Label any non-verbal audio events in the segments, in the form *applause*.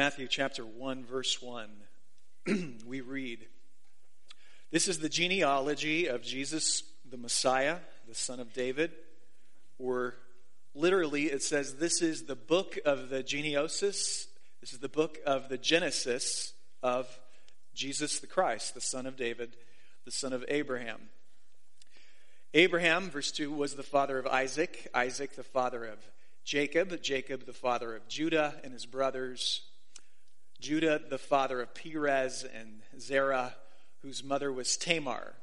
Matthew chapter 1, verse 1, *clears throat* we read This is the genealogy of Jesus, the Messiah, the son of David. Or literally, it says, This is the book of the genealosis. This is the book of the Genesis of Jesus the Christ, the son of David, the son of Abraham. Abraham, verse 2, was the father of Isaac, Isaac the father of Jacob, Jacob the father of Judah and his brothers, Judah the father of Perez and Zerah, whose mother was Tamar.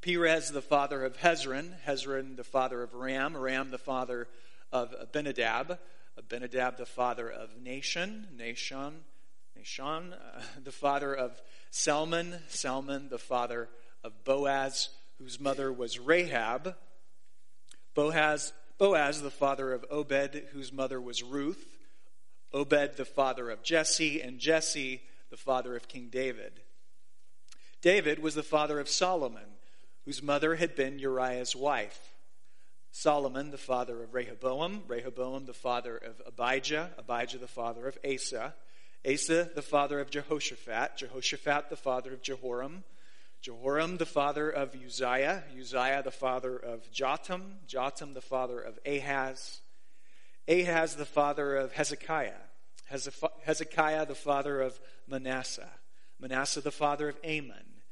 Perez the father of Hezron, Hezron the father of Ram, Ram the father of Abinadab, Abinadab the father of Nahshon, Nahshon, Nahshon uh, *laughs* the father of Salmon, Salmon the father of Boaz, whose mother was Rahab, Boaz, Boaz the father of Obed, whose mother was Ruth, Obed the father of Jesse, and Jesse the father of King David. David was the father of Solomon, whose mother had been Uriah's wife. Solomon, the father of Rehoboam, Rehoboam, the father of Abijah, Abijah, the father of Asa, Asa, the father of Jehoshaphat, Jehoshaphat, the father of Jehoram, Jehoram, the father of Uzziah, Uzziah, the father of Jotham, Jotham, the father of Ahaz, Ahaz, the father of Hezekiah, Hezekiah, the father of Manasseh, Manasseh, the father of Amon,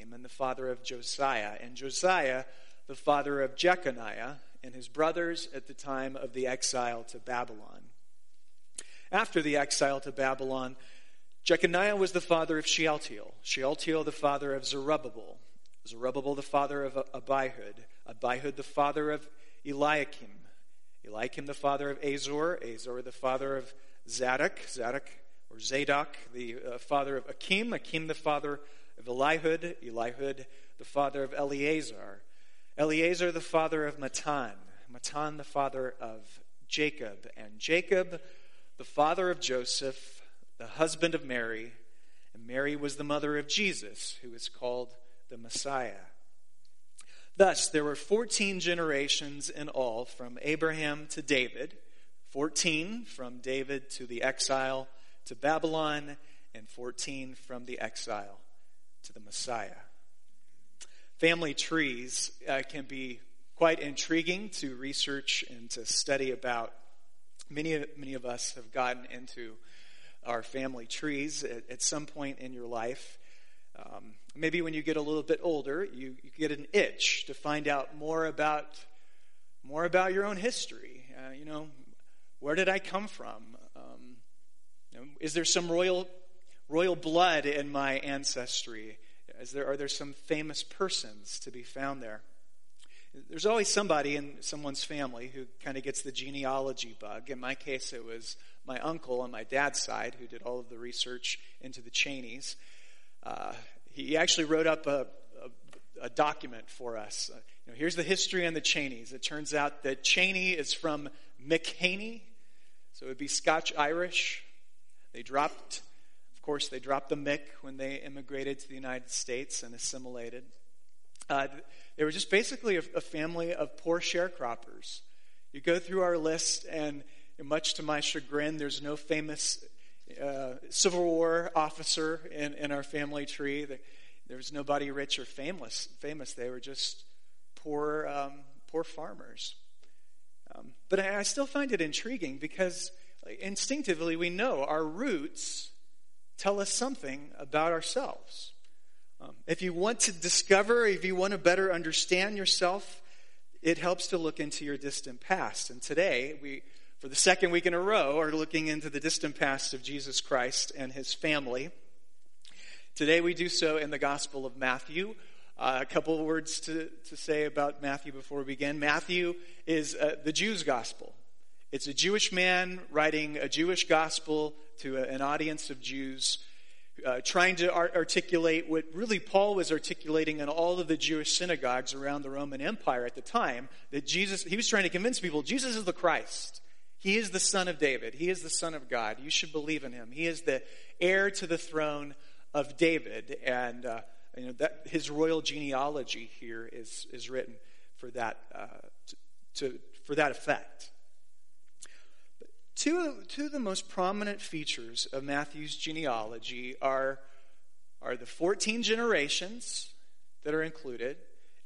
Amon, the father of Josiah, and Josiah, the father of Jeconiah, and his brothers at the time of the exile to Babylon. After the exile to Babylon, Jeconiah was the father of Shealtiel, Shealtiel the father of Zerubbabel, Zerubbabel the father of Abihud, Abihud the father of Eliakim, Eliakim the father of Azor, Azor the father of Zadok, Zadok or Zadok the uh, father of Akim, Akim, the father of Elihud, Elihud the father of Eleazar, Eleazar the father of Matan, Matan the father of Jacob, and Jacob the father of Joseph, the husband of Mary, and Mary was the mother of Jesus, who is called the Messiah. Thus, there were 14 generations in all from Abraham to David, 14 from David to the exile to Babylon, and 14 from the exile to the Messiah. Family trees uh, can be quite intriguing to research and to study about. Many, many of us have gotten into our family trees at, at some point in your life. Um, maybe when you get a little bit older, you, you get an itch to find out more about more about your own history. Uh, you know, where did I come from? Um, you know, is there some royal royal blood in my ancestry? Is there, are there some famous persons to be found there? There's always somebody in someone's family who kind of gets the genealogy bug. In my case, it was my uncle on my dad's side who did all of the research into the Cheneys. Uh, he actually wrote up a, a, a document for us. Uh, you know, here's the history on the Cheneys. It turns out that Cheney is from McHaney, so it would be Scotch Irish. They dropped, of course, they dropped the Mick when they immigrated to the United States and assimilated. Uh, they were just basically a, a, family of poor sharecroppers. You go through our list, and much to my chagrin, there's no famous uh, Civil War officer in, in our family tree. There was nobody rich or famous. Famous. They were just poor, um, poor farmers. Um, but I, I still find it intriguing because instinctively we know our roots tell us something about ourselves. Um, if you want to discover, if you want to better understand yourself, it helps to look into your distant past. And today, we, for the second week in a row, are looking into the distant past of Jesus Christ and his family. Today, we do so in the Gospel of Matthew. Uh, a couple of words to, to say about Matthew before we begin. Matthew is uh, the Jews' gospel. It's a Jewish man writing a Jewish gospel to a, an audience of Jews uh, trying to art- articulate what really Paul was articulating in all of the Jewish synagogues around the Roman Empire at the time that Jesus, he was trying to convince people Jesus is the Christ. He is the Son of David. He is the Son of God. You should believe in him. He is the heir to the throne of David. And uh, you know, that, his royal genealogy here is, is written for that, uh, to, to, for that effect. two, two of the most prominent features of Matthew's genealogy are, are the 14 generations that are included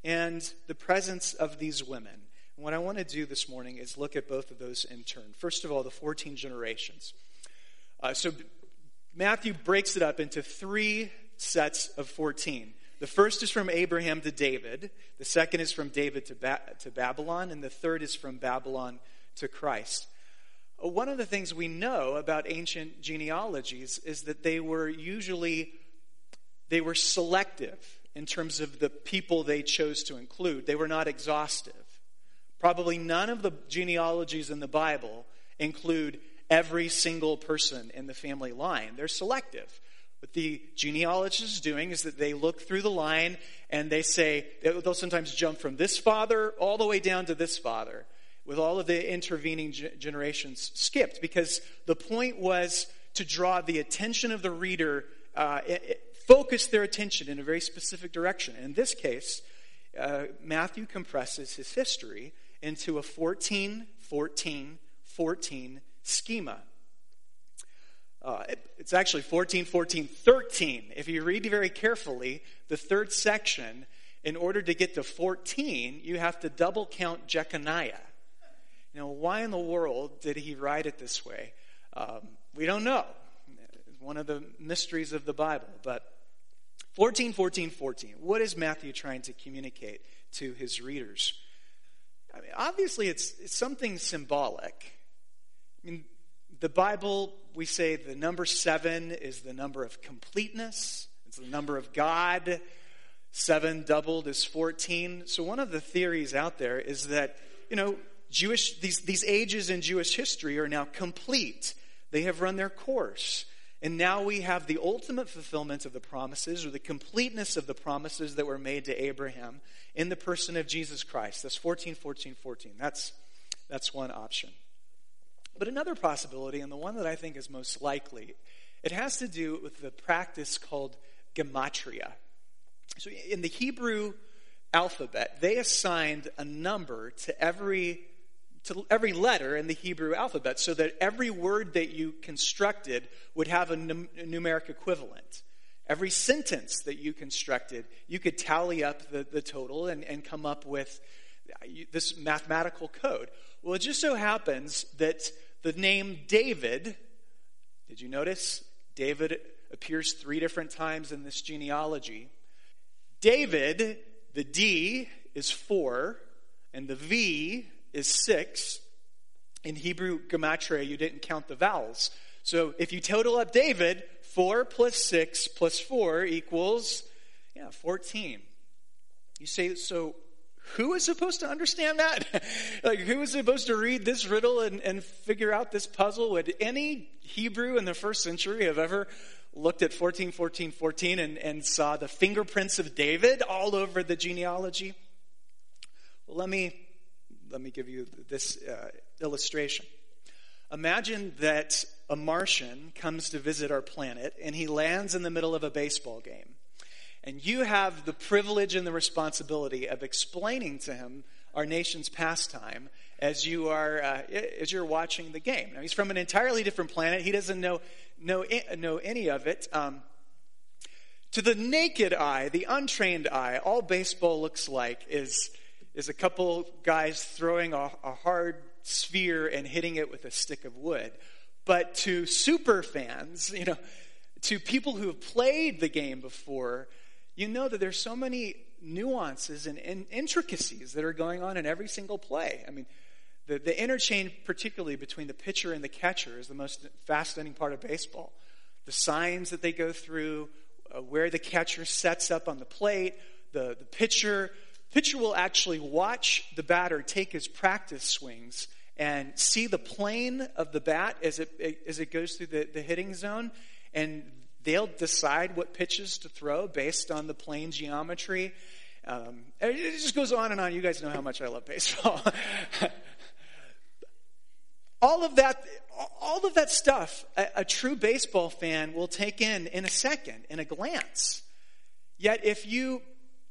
and the presence of these women. What I want to do this morning is look at both of those in turn. First of all, the 14 generations. Uh, so Matthew breaks it up into three sets of 14. The first is from Abraham to David, the second is from David to, ba- to Babylon, and the third is from Babylon to Christ. Uh, one of the things we know about ancient genealogies is that they were usually they were selective in terms of the people they chose to include. They were not exhaustive. Probably none of the genealogies in the Bible include every single person in the family line. They're selective. What the genealogist is doing is that they look through the line and they say, they'll sometimes jump from this father all the way down to this father, with all of the intervening generations skipped, because the point was to draw the attention of the reader, uh, focus their attention in a very specific direction. In this case, uh, Matthew compresses his history into a 14, 14, 14 schema. Uh, it, it's actually 14, 14, 13. If you read very carefully, the third section, in order to get to 14, you have to double count Jeconiah. Know, why in the world did he write it this way? Um, we don't know. One of the mysteries of the Bible. But 14, 14, 14. What is Matthew trying to communicate to his readers? I mean, obviously, it's, it's something symbolic. I mean, the Bible, we say the number seven is the number of completeness, it's the number of God. Seven doubled is 14. So, one of the theories out there is that, you know, Jewish, these, these ages in Jewish history are now complete. They have run their course. And now we have the ultimate fulfillment of the promises or the completeness of the promises that were made to Abraham in the person of Jesus Christ. That's 14, 14, 14. That's, that's one option. But another possibility, and the one that I think is most likely, it has to do with the practice called gematria. So in the Hebrew alphabet, they assigned a number to every to every letter in the Hebrew alphabet so that every word that you constructed would have a, num- a numeric equivalent. Every sentence that you constructed, you could tally up the, the total and, and come up with uh, this mathematical code. Well, it just so happens that the name David, did you notice? David appears three different times in this genealogy. David, the D is four, and the V is six. In Hebrew gematria, you didn't count the vowels. So if you total up David, four plus six plus four equals, yeah, 14. You say, so who is supposed to understand that? *laughs* like, who is supposed to read this riddle and, and figure out this puzzle? Would any Hebrew in the first century have ever looked at 14, 14, 14 and, and saw the fingerprints of David all over the genealogy? Well, let me, let me give you this uh, illustration. Imagine that a Martian comes to visit our planet and he lands in the middle of a baseball game. And you have the privilege and the responsibility of explaining to him our nation's pastime as you are uh, as you're watching the game. Now he's from an entirely different planet. He doesn't know know know any of it. Um, to the naked eye, the untrained eye, all baseball looks like is is a couple guys throwing a, a hard sphere and hitting it with a stick of wood. But to super fans, you know, to people who have played the game before, you know that there's so many nuances and, intricacies that are going on in every single play. I mean, the, the interchange, particularly between the pitcher and the catcher, is the most fascinating part of baseball. The signs that they go through, uh, where the catcher sets up on the plate, the, the pitcher. Pitcher will actually watch the batter take his practice swings and see the plane of the bat as it, as it goes through the, the hitting zone. And They'll decide what pitches to throw based on the plane geometry. Um, it just goes on and on. You guys know how much I love baseball. *laughs* all of that, all of that stuff, a, a true baseball fan will take in in a second, in a glance. Yet, if you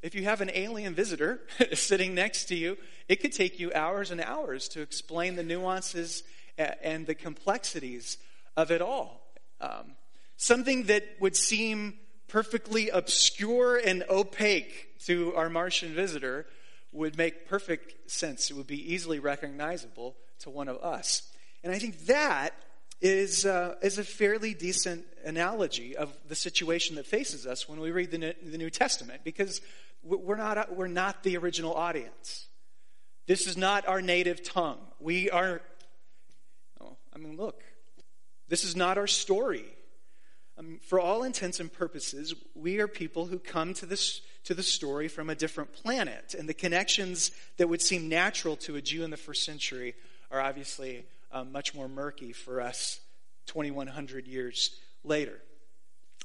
if you have an alien visitor *laughs* sitting next to you, it could take you hours and hours to explain the nuances and the complexities of it all. Um, something that would seem perfectly obscure and opaque to our Martian visitor would make perfect sense. It would be easily recognizable to one of us. And I think that is, uh, is a fairly decent analogy of the situation that faces us when we read the, the New Testament, because we're not, we're not the original audience. This is not our native tongue. We are, oh, I mean, look, this is not our story. Um, for all intents and purposes, we are people who come to this to the story from a different planet, and the connections that would seem natural to a Jew in the first century are obviously um, much more murky for us 2,100 years later.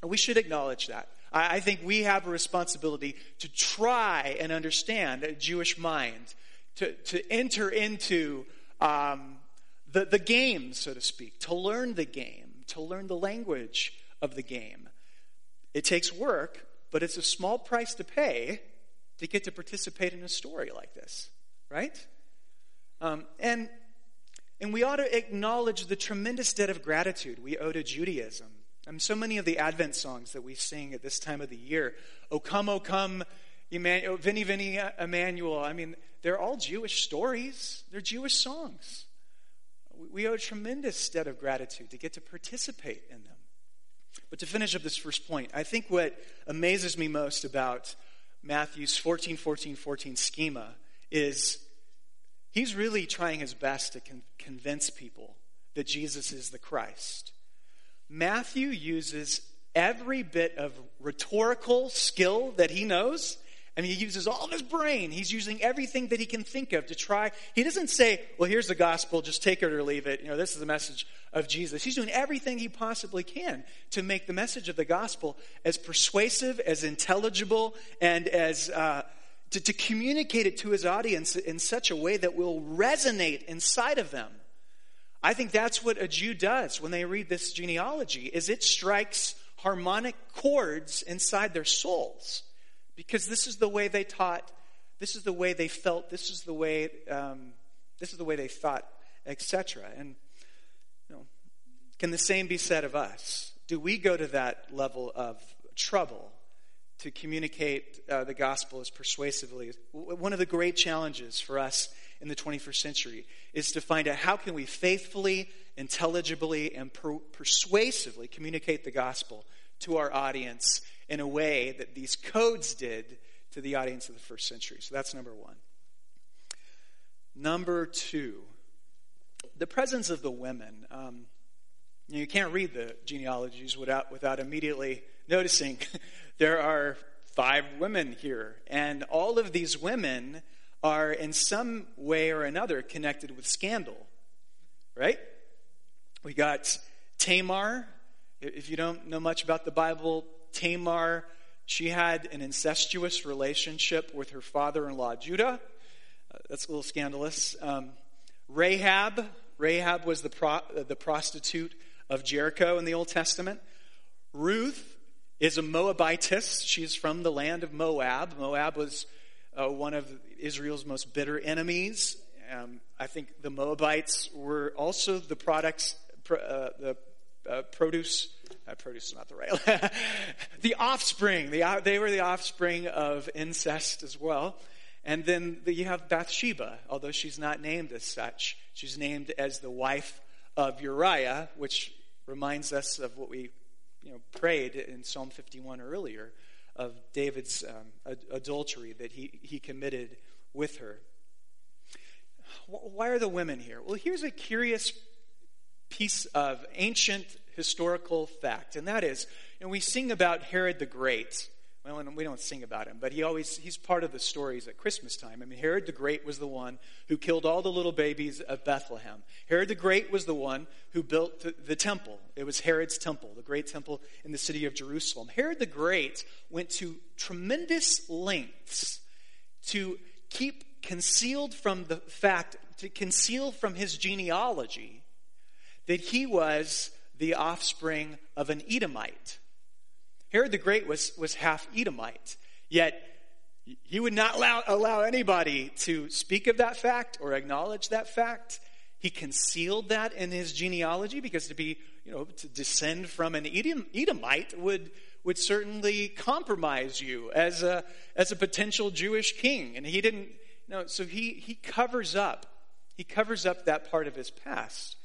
We should acknowledge that. I, think we have a responsibility to try and understand a Jewish mind, to, to enter into um, the, the game, so to speak, to learn the game, to learn the language of the game. It takes work, but it's a small price to pay to get to participate in a story like this, right? Um, and and we ought to acknowledge the tremendous debt of gratitude we owe to Judaism. And so many of the Advent songs that we sing at this time of the year, O come, O come, Emmanuel, Veni, Vini, Emmanuel, I mean, they're all Jewish stories. They're Jewish songs. We owe a tremendous debt of gratitude to get to participate in them. But to finish up this first point, I think what amazes me most about Matthew's 14, 14, 14 schema is he's really trying his best to con- convince people that Jesus is the Christ. Matthew uses every bit of rhetorical skill that he knows I mean, he uses all of his brain. He's using everything that he can think of to try. He doesn't say, well, here's the gospel, just take it or leave it. You know, this is the message of Jesus. He's doing everything he possibly can to make the message of the gospel as persuasive, as intelligible, and as, uh, to, to communicate it to his audience in such a way that will resonate inside of them. I think that's what a Jew does when they read this genealogy, is it strikes harmonic chords inside their souls because this is the way they taught, this is the way they felt, this is the way, um, this is the way they thought, etc. And you know, can the same be said of us? Do we go to that level of trouble to communicate uh, the gospel as persuasively? One of the great challenges for us in the 21st century is to find out how can we faithfully, intelligibly, and per- persuasively communicate the gospel to our audience in a way that these codes did to the audience of the first century. So that's number one. Number two, the presence of the women. Um, you can't read the genealogies without, without immediately noticing *laughs* there are five women here. And all of these women are in some way or another connected with scandal, right? We got Tamar. If you don't know much about the Bible, Tamar, she had an incestuous relationship with her father in law, Judah. Uh, that's a little scandalous. Um, Rahab, Rahab was the, pro, uh, the prostitute of Jericho in the Old Testament. Ruth is a Moabitess. She's from the land of Moab. Moab was uh, one of Israel's most bitter enemies. Um, I think the Moabites were also the products, uh, the uh, produce uh, produce is not the right. *laughs* the offspring. The, they were the offspring of incest as well. And then the, you have Bathsheba, although she's not named as such. She's named as the wife of Uriah, which reminds us of what we you know, prayed in Psalm 51 earlier of David's um, ad- adultery that he, he committed with her. Why are the women here? Well, here's a curious piece of ancient historical fact, and that is, know, we sing about Herod the Great. Well, we don't sing about him, but he always he's part of the stories at Christmas time. I mean, Herod the Great was the one who killed all the little babies of Bethlehem. Herod the Great was the one who built the, the temple. It was Herod's temple, the great temple in the city of Jerusalem. Herod the Great went to tremendous lengths to keep concealed from the fact to conceal from his genealogy that he was the offspring of an Edomite. Herod the Great was, was half Edomite, yet he would not allow, allow anybody to speak of that fact or acknowledge that fact. He concealed that in his genealogy because to be, you know, to descend from an Edom, Edomite would, would certainly compromise you as a, as a potential Jewish king. And he didn't, no, so he, he covers up, he covers up that part of his past.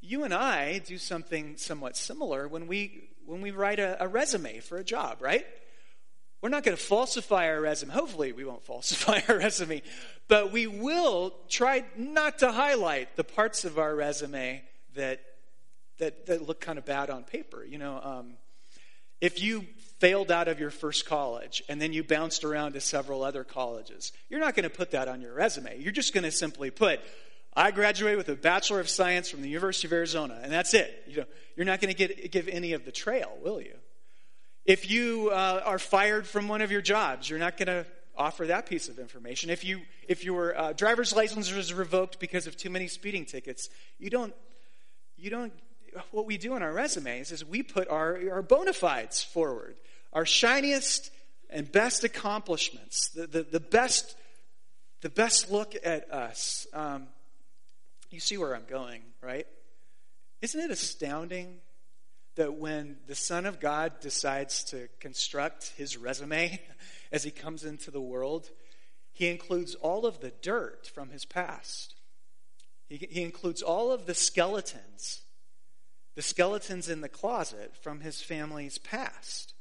You and I do something somewhat similar when we, when we write a, a resume for a job, right? We're not going to falsify our resume. Hopefully, we won't *laughs* falsify our resume, but we will try not to highlight the parts of our resume that that, that look kind of bad on paper. You know, um, if you failed out of your first college and then you bounced around to several other colleges, you're not going to put that on your resume. You're just going to simply put, "I graduated with a Bachelor of Science from the University of Arizona," and that's it. You know, you're not going to give any of the trail, will you? If you uh, are fired from one of your jobs, you're not going to offer that piece of information. If you if your uh, driver's license was revoked because of too many speeding tickets, you don't you don't. What we do in our resumes is we put our our bona fides forward, our shiniest and best accomplishments, the the, the best the best look at us. Um, you see where I'm going, right? Isn't it astounding that when the Son of God decides to construct his resume *laughs* as he comes into the world, he includes all of the dirt from his past. He, he includes all of the skeletons, the skeletons in the closet from his family's past.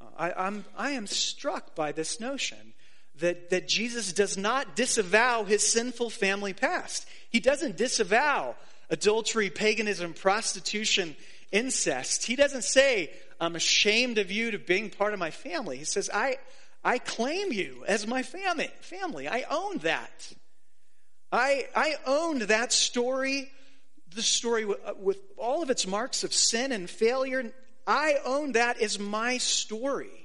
Uh, I, I'm, I am struck by this notion that, that Jesus does not disavow his sinful family past. He doesn't disavow adultery, paganism, prostitution, incest. He doesn't say, I'm ashamed of you to being part of my family. He says, I, I claim you as my family. Family. I own that. I, I owned that story, the story with, uh, with all of its marks of sin and failure. I own that as my story.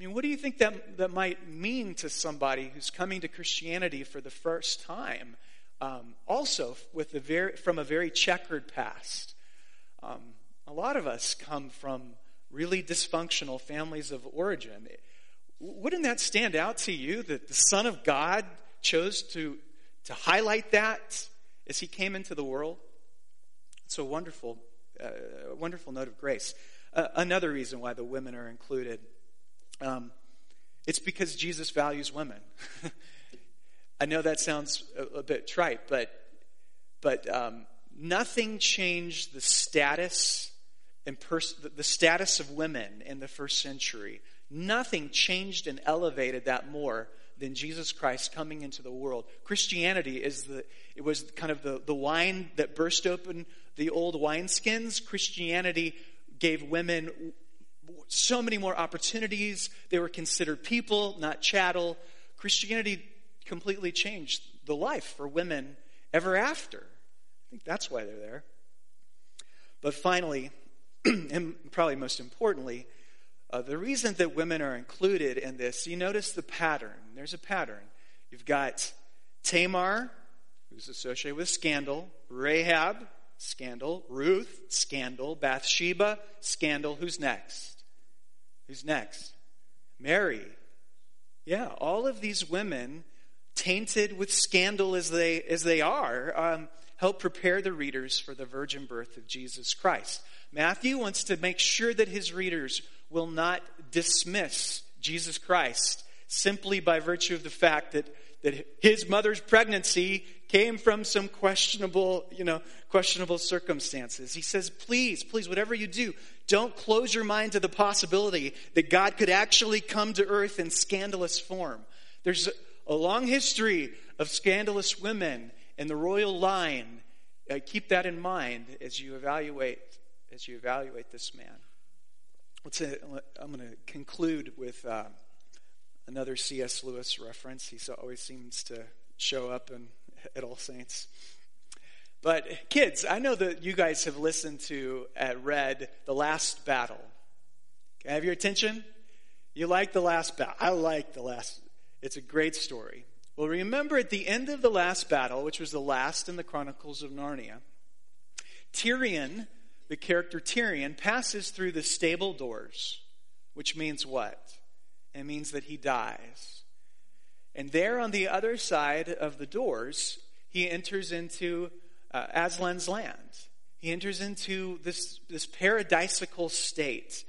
I mean, what do you think that, that might mean to somebody who's coming to Christianity for the first time? Um, also, with a very, from a very checkered past. Um, a lot of us come from really dysfunctional families of origin. Wouldn't that stand out to you that the Son of God chose to, to highlight that as he came into the world? It's a wonderful, uh, wonderful note of grace. Uh, another reason why the women are included. Um, it's because Jesus values women. *laughs* I know that sounds a, a bit trite, but but um, nothing changed the status and pers- the status of women in the first century. Nothing changed and elevated that more than Jesus Christ coming into the world. Christianity is the it was kind of the, the wine that burst open the old wineskins. Christianity gave women so many more opportunities. They were considered people, not chattel. Christianity completely changed the life for women ever after. I think that's why they're there. But finally, *clears throat* and probably most importantly, uh, the reason that women are included in this, you notice the pattern. There's a pattern. You've got Tamar, who's associated with scandal, Rahab, scandal, Ruth, scandal, Bathsheba, scandal. Who's next? Who's next? Mary. Yeah, all of these women, tainted with scandal as they as they are, um, help prepare the readers for the virgin birth of Jesus Christ. Matthew wants to make sure that his readers will not dismiss Jesus Christ simply by virtue of the fact that, that his mother's pregnancy came from some questionable, you know, questionable circumstances. He says, please, please, whatever you do, don't close your mind to the possibility that God could actually come to earth in scandalous form. There's a long history of scandalous women in the royal line. Uh, keep that in mind as you evaluate as you evaluate this man. Let's, uh, I'm going to conclude with uh, another C.S. Lewis reference. He always seems to show up in, at All Saints. But kids, I know that you guys have listened to, uh, read The Last Battle. Can I have your attention? You like The Last Battle. I like The Last. It's a great story. Well, remember at the end of the last battle, which was the last in the Chronicles of Narnia, Tirian, the character Tirian, passes through the stable doors, which means what? It means that he dies. And there on the other side of the doors, he enters into uh, Aslan's land. He enters into this, this paradisical state,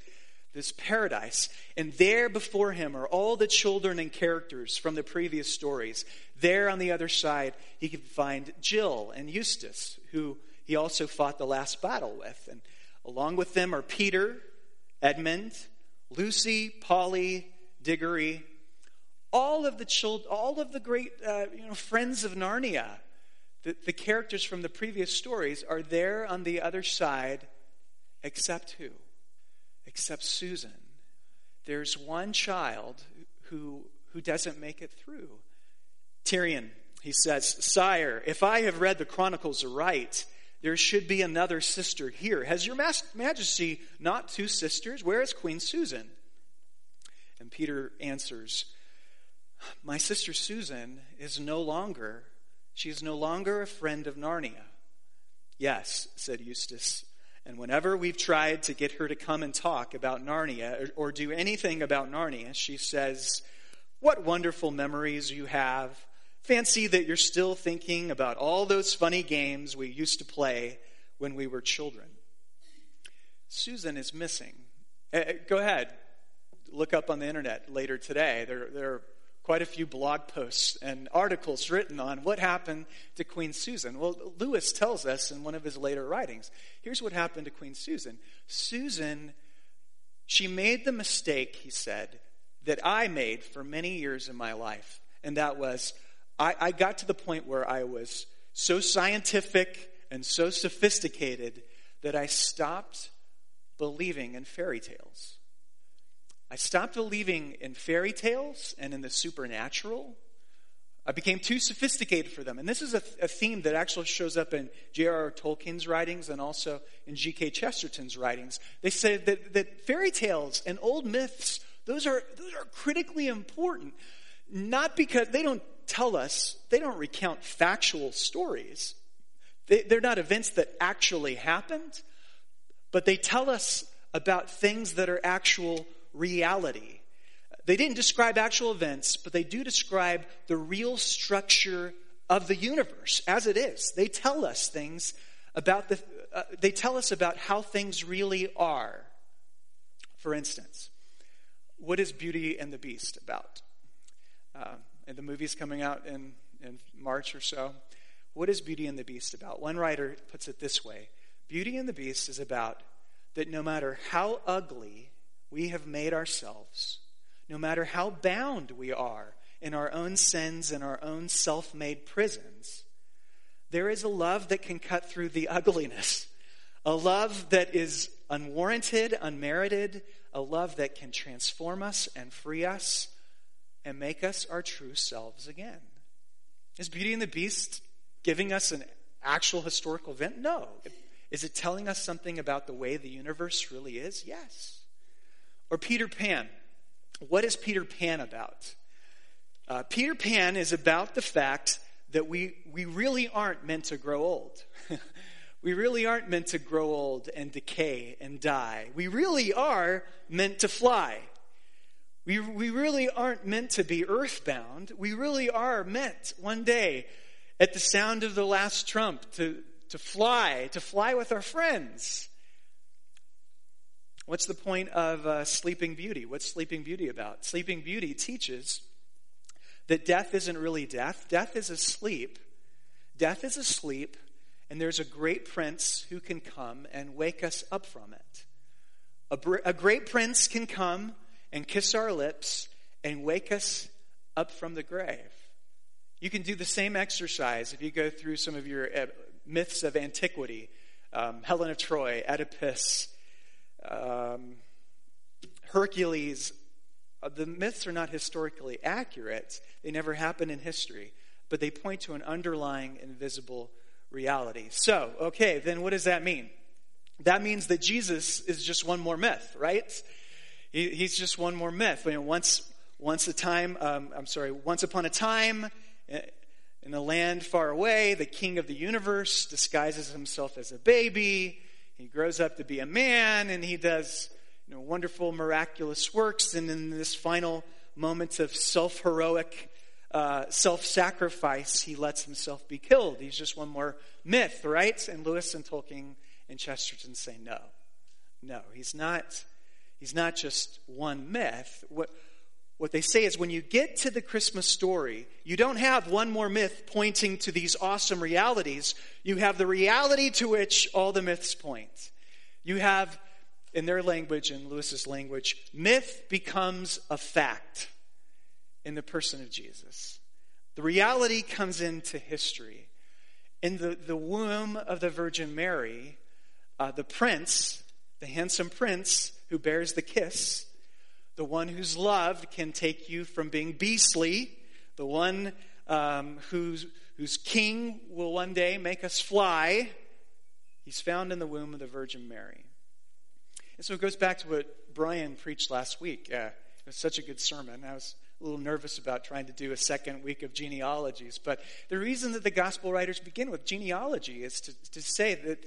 this paradise. And there before him are all the children and characters from the previous stories. There on the other side, he can find Jill and Eustace, who he also fought the last battle with. And along with them are Peter, Edmund, Lucy, Polly, Diggory, all of the children, all of the great uh, you know, friends of Narnia, the, the characters from the previous stories are there on the other side, except who? Except Susan. There's one child who, who doesn't make it through. Tirian, he says, Sire, if I have read the Chronicles right, there should be another sister here. Has your majesty not two sisters? Where is Queen Susan? And Peter answers, My sister Susan is no longer, she is no longer a friend of Narnia. Yes, said Eustace. And whenever we've tried to get her to come and talk about Narnia or, or do anything about Narnia, she says, What wonderful memories you have. Fancy that you're still thinking about all those funny games we used to play when we were children. Susan is missing. Uh, go ahead, look up on the internet later today. There, there are quite a few blog posts and articles written on what happened to Queen Susan. Well, Lewis tells us in one of his later writings here's what happened to Queen Susan. Susan, she made the mistake, he said, that I made for many years in my life, and that was I, I got to the point where I was so scientific and so sophisticated that I stopped believing in fairy tales. I stopped believing in fairy tales and in the supernatural. I became too sophisticated for them. And this is a, a theme that actually shows up in J.R.R. Tolkien's writings and also in G.K. Chesterton's writings. They say that, that fairy tales and old myths, those are, those are critically important. Not because they don't tell us, they don't recount factual stories. They, they're not events that actually happened, but they tell us about things that are actual reality. They didn't describe actual events, but they do describe the real structure of the universe as it is. They tell us things about the, uh, they tell us about how things really are. For instance, what is Beauty and the Beast about? Uh, and the movie's coming out in, in March or so. What is Beauty and the Beast about? One writer puts it this way Beauty and the Beast is about that no matter how ugly we have made ourselves, no matter how bound we are in our own sins and our own self made prisons, there is a love that can cut through the ugliness. A love that is unwarranted, unmerited, a love that can transform us and free us and make us our true selves again. Is Beauty and the Beast giving us an actual historical event? No. Is it telling us something about the way the universe really is? Yes. Or Peter Pan. What is Peter Pan about? Uh, Peter Pan is about the fact that we, we really aren't meant to grow old. *laughs* we really aren't meant to grow old and decay and die. We really are meant to fly. We, we really aren't meant to be earthbound. We really are meant one day at the sound of the last trump to, to fly, to fly with our friends. What's the point of uh, Sleeping Beauty? What's Sleeping Beauty about? Sleeping Beauty teaches that death isn't really death, death is asleep. Death is asleep, and there's a great prince who can come and wake us up from it. A, br- a great prince can come and kiss our lips and wake us up from the grave. You can do the same exercise if you go through some of your uh, myths of antiquity um, Helen of Troy, Oedipus, um, Hercules. Uh, the myths are not historically accurate, they never happened in history, but they point to an underlying invisible reality. So, okay, then what does that mean? That means that Jesus is just one more myth, right? He, he's just one more myth. You know, once, once a time, um, I'm sorry, once upon a time, eh, in a land far away, the king of the universe disguises himself as a baby. He grows up to be a man, and he does you know, wonderful, miraculous works. And in this final moment of self heroic uh, self sacrifice, he lets himself be killed. He's just one more myth, right? And Lewis and Tolkien and Chesterton say no. No, he's not, he's not just one myth. What, what they say is when you get to the Christmas story, you don't have one more myth pointing to these awesome realities. You have the reality to which all the myths point. You have, in their language, in Lewis's language, myth becomes a fact in the person of Jesus. The reality comes into history. In the, the womb of the Virgin Mary, uh, the prince, the handsome prince who bears the kiss, the one who's loved can take you from being beastly. The one um, who's, whose king will one day make us fly. He's found in the womb of the Virgin Mary. And so it goes back to what Brian preached last week. Uh, it was such a good sermon. I was a little nervous about trying to do a second week of genealogies. But the reason that the gospel writers begin with genealogy is to, to say that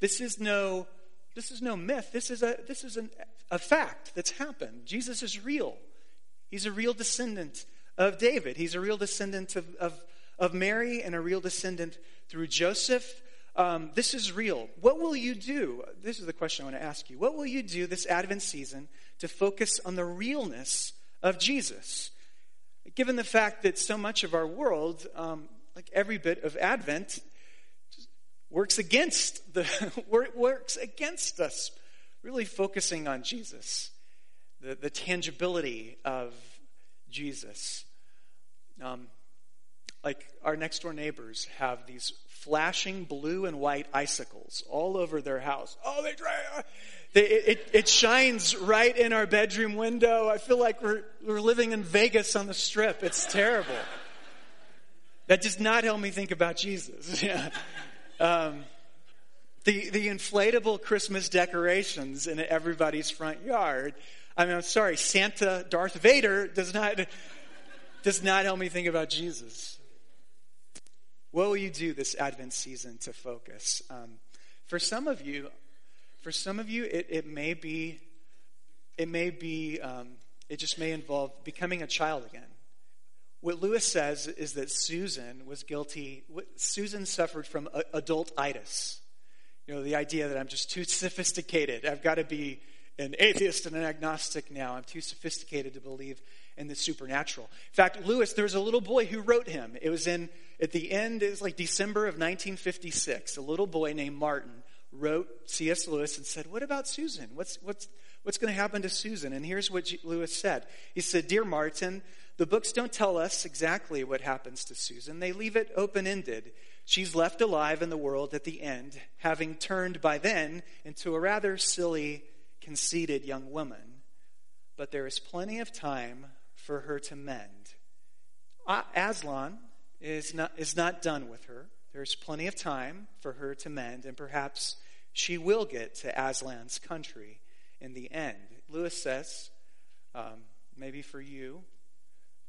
this is no this is no myth. This is a this is an a fact that's happened. Jesus is real. He's a real descendant of David. He's a real descendant of, of, of Mary and a real descendant through Joseph. Um, this is real. What will you do? This is the question I want to ask you. What will you do this Advent season to focus on the realness of Jesus? Given the fact that so much of our world, um, like every bit of Advent, works against the *laughs* works against us really focusing on Jesus, the, the tangibility of Jesus. Um, like our next door neighbors have these flashing blue and white icicles all over their house. Oh, they dry. They, it, it shines right in our bedroom window. I feel like we're, we're living in Vegas on the strip. It's terrible. That does not help me think about Jesus. *laughs* Yeah. Um, the, the inflatable Christmas decorations in everybody's front yard. I mean, I'm sorry, Santa Darth Vader does not, does not help me think about Jesus. What will you do this Advent season to focus? Um, for some of you, for some of you, it, it may be, it may be, um, it just may involve becoming a child again. What Lewis says is that Susan was guilty. Susan suffered from adultitis. You know, the idea that I'm just too sophisticated. I've got to be an atheist and an agnostic now. I'm too sophisticated to believe in the supernatural. In fact, Lewis, there was a little boy who wrote him. It was in, at the end, it was like December of 1956. A little boy named Martin wrote C.S. Lewis and said, What about Susan? What's, what's, what's going to happen to Susan? And here's what Lewis said He said, Dear Martin, the books don't tell us exactly what happens to Susan, they leave it open ended. She's left alive in the world at the end, having turned by then into a rather silly, conceited young woman. But there is plenty of time for her to mend. Aslan is not, is not done with her. There's plenty of time for her to mend, and perhaps she will get to Aslan's country in the end. Lewis says, um, maybe for you,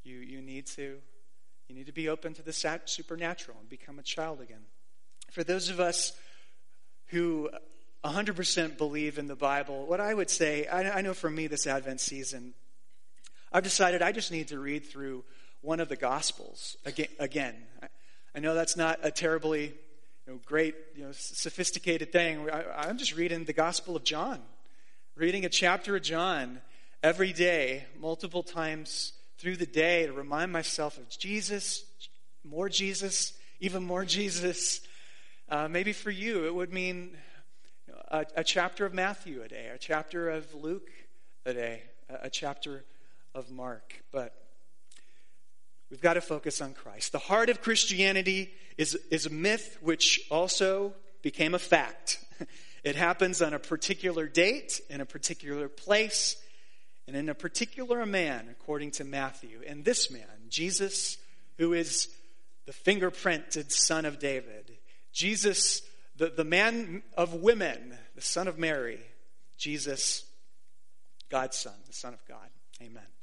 you, you need to you need to be open to the supernatural and become a child again. For those of us who 100% believe in the Bible, what I would say, I, I know for me this Advent season, I've decided I just need to read through one of the Gospels again. again. I know that's not a terribly know, great, you know, sophisticated thing. I, I'm just reading the Gospel of John, reading a chapter of John every day, multiple times through the day to remind myself of Jesus, more Jesus, even more Jesus. Uh, maybe for you, it would mean a, a, chapter of Matthew a day, a chapter of Luke a day, a, a chapter of Mark. But we've got to focus on Christ. The heart of Christianity is, is a myth which also became a fact. *laughs* It happens on a particular date, in a particular place, and in a particular man, according to Matthew. And this man, Jesus, who is the fingerprinted son of David, Jesus, the, the man of women, the son of Mary, Jesus, God's son, the son of God. Amen.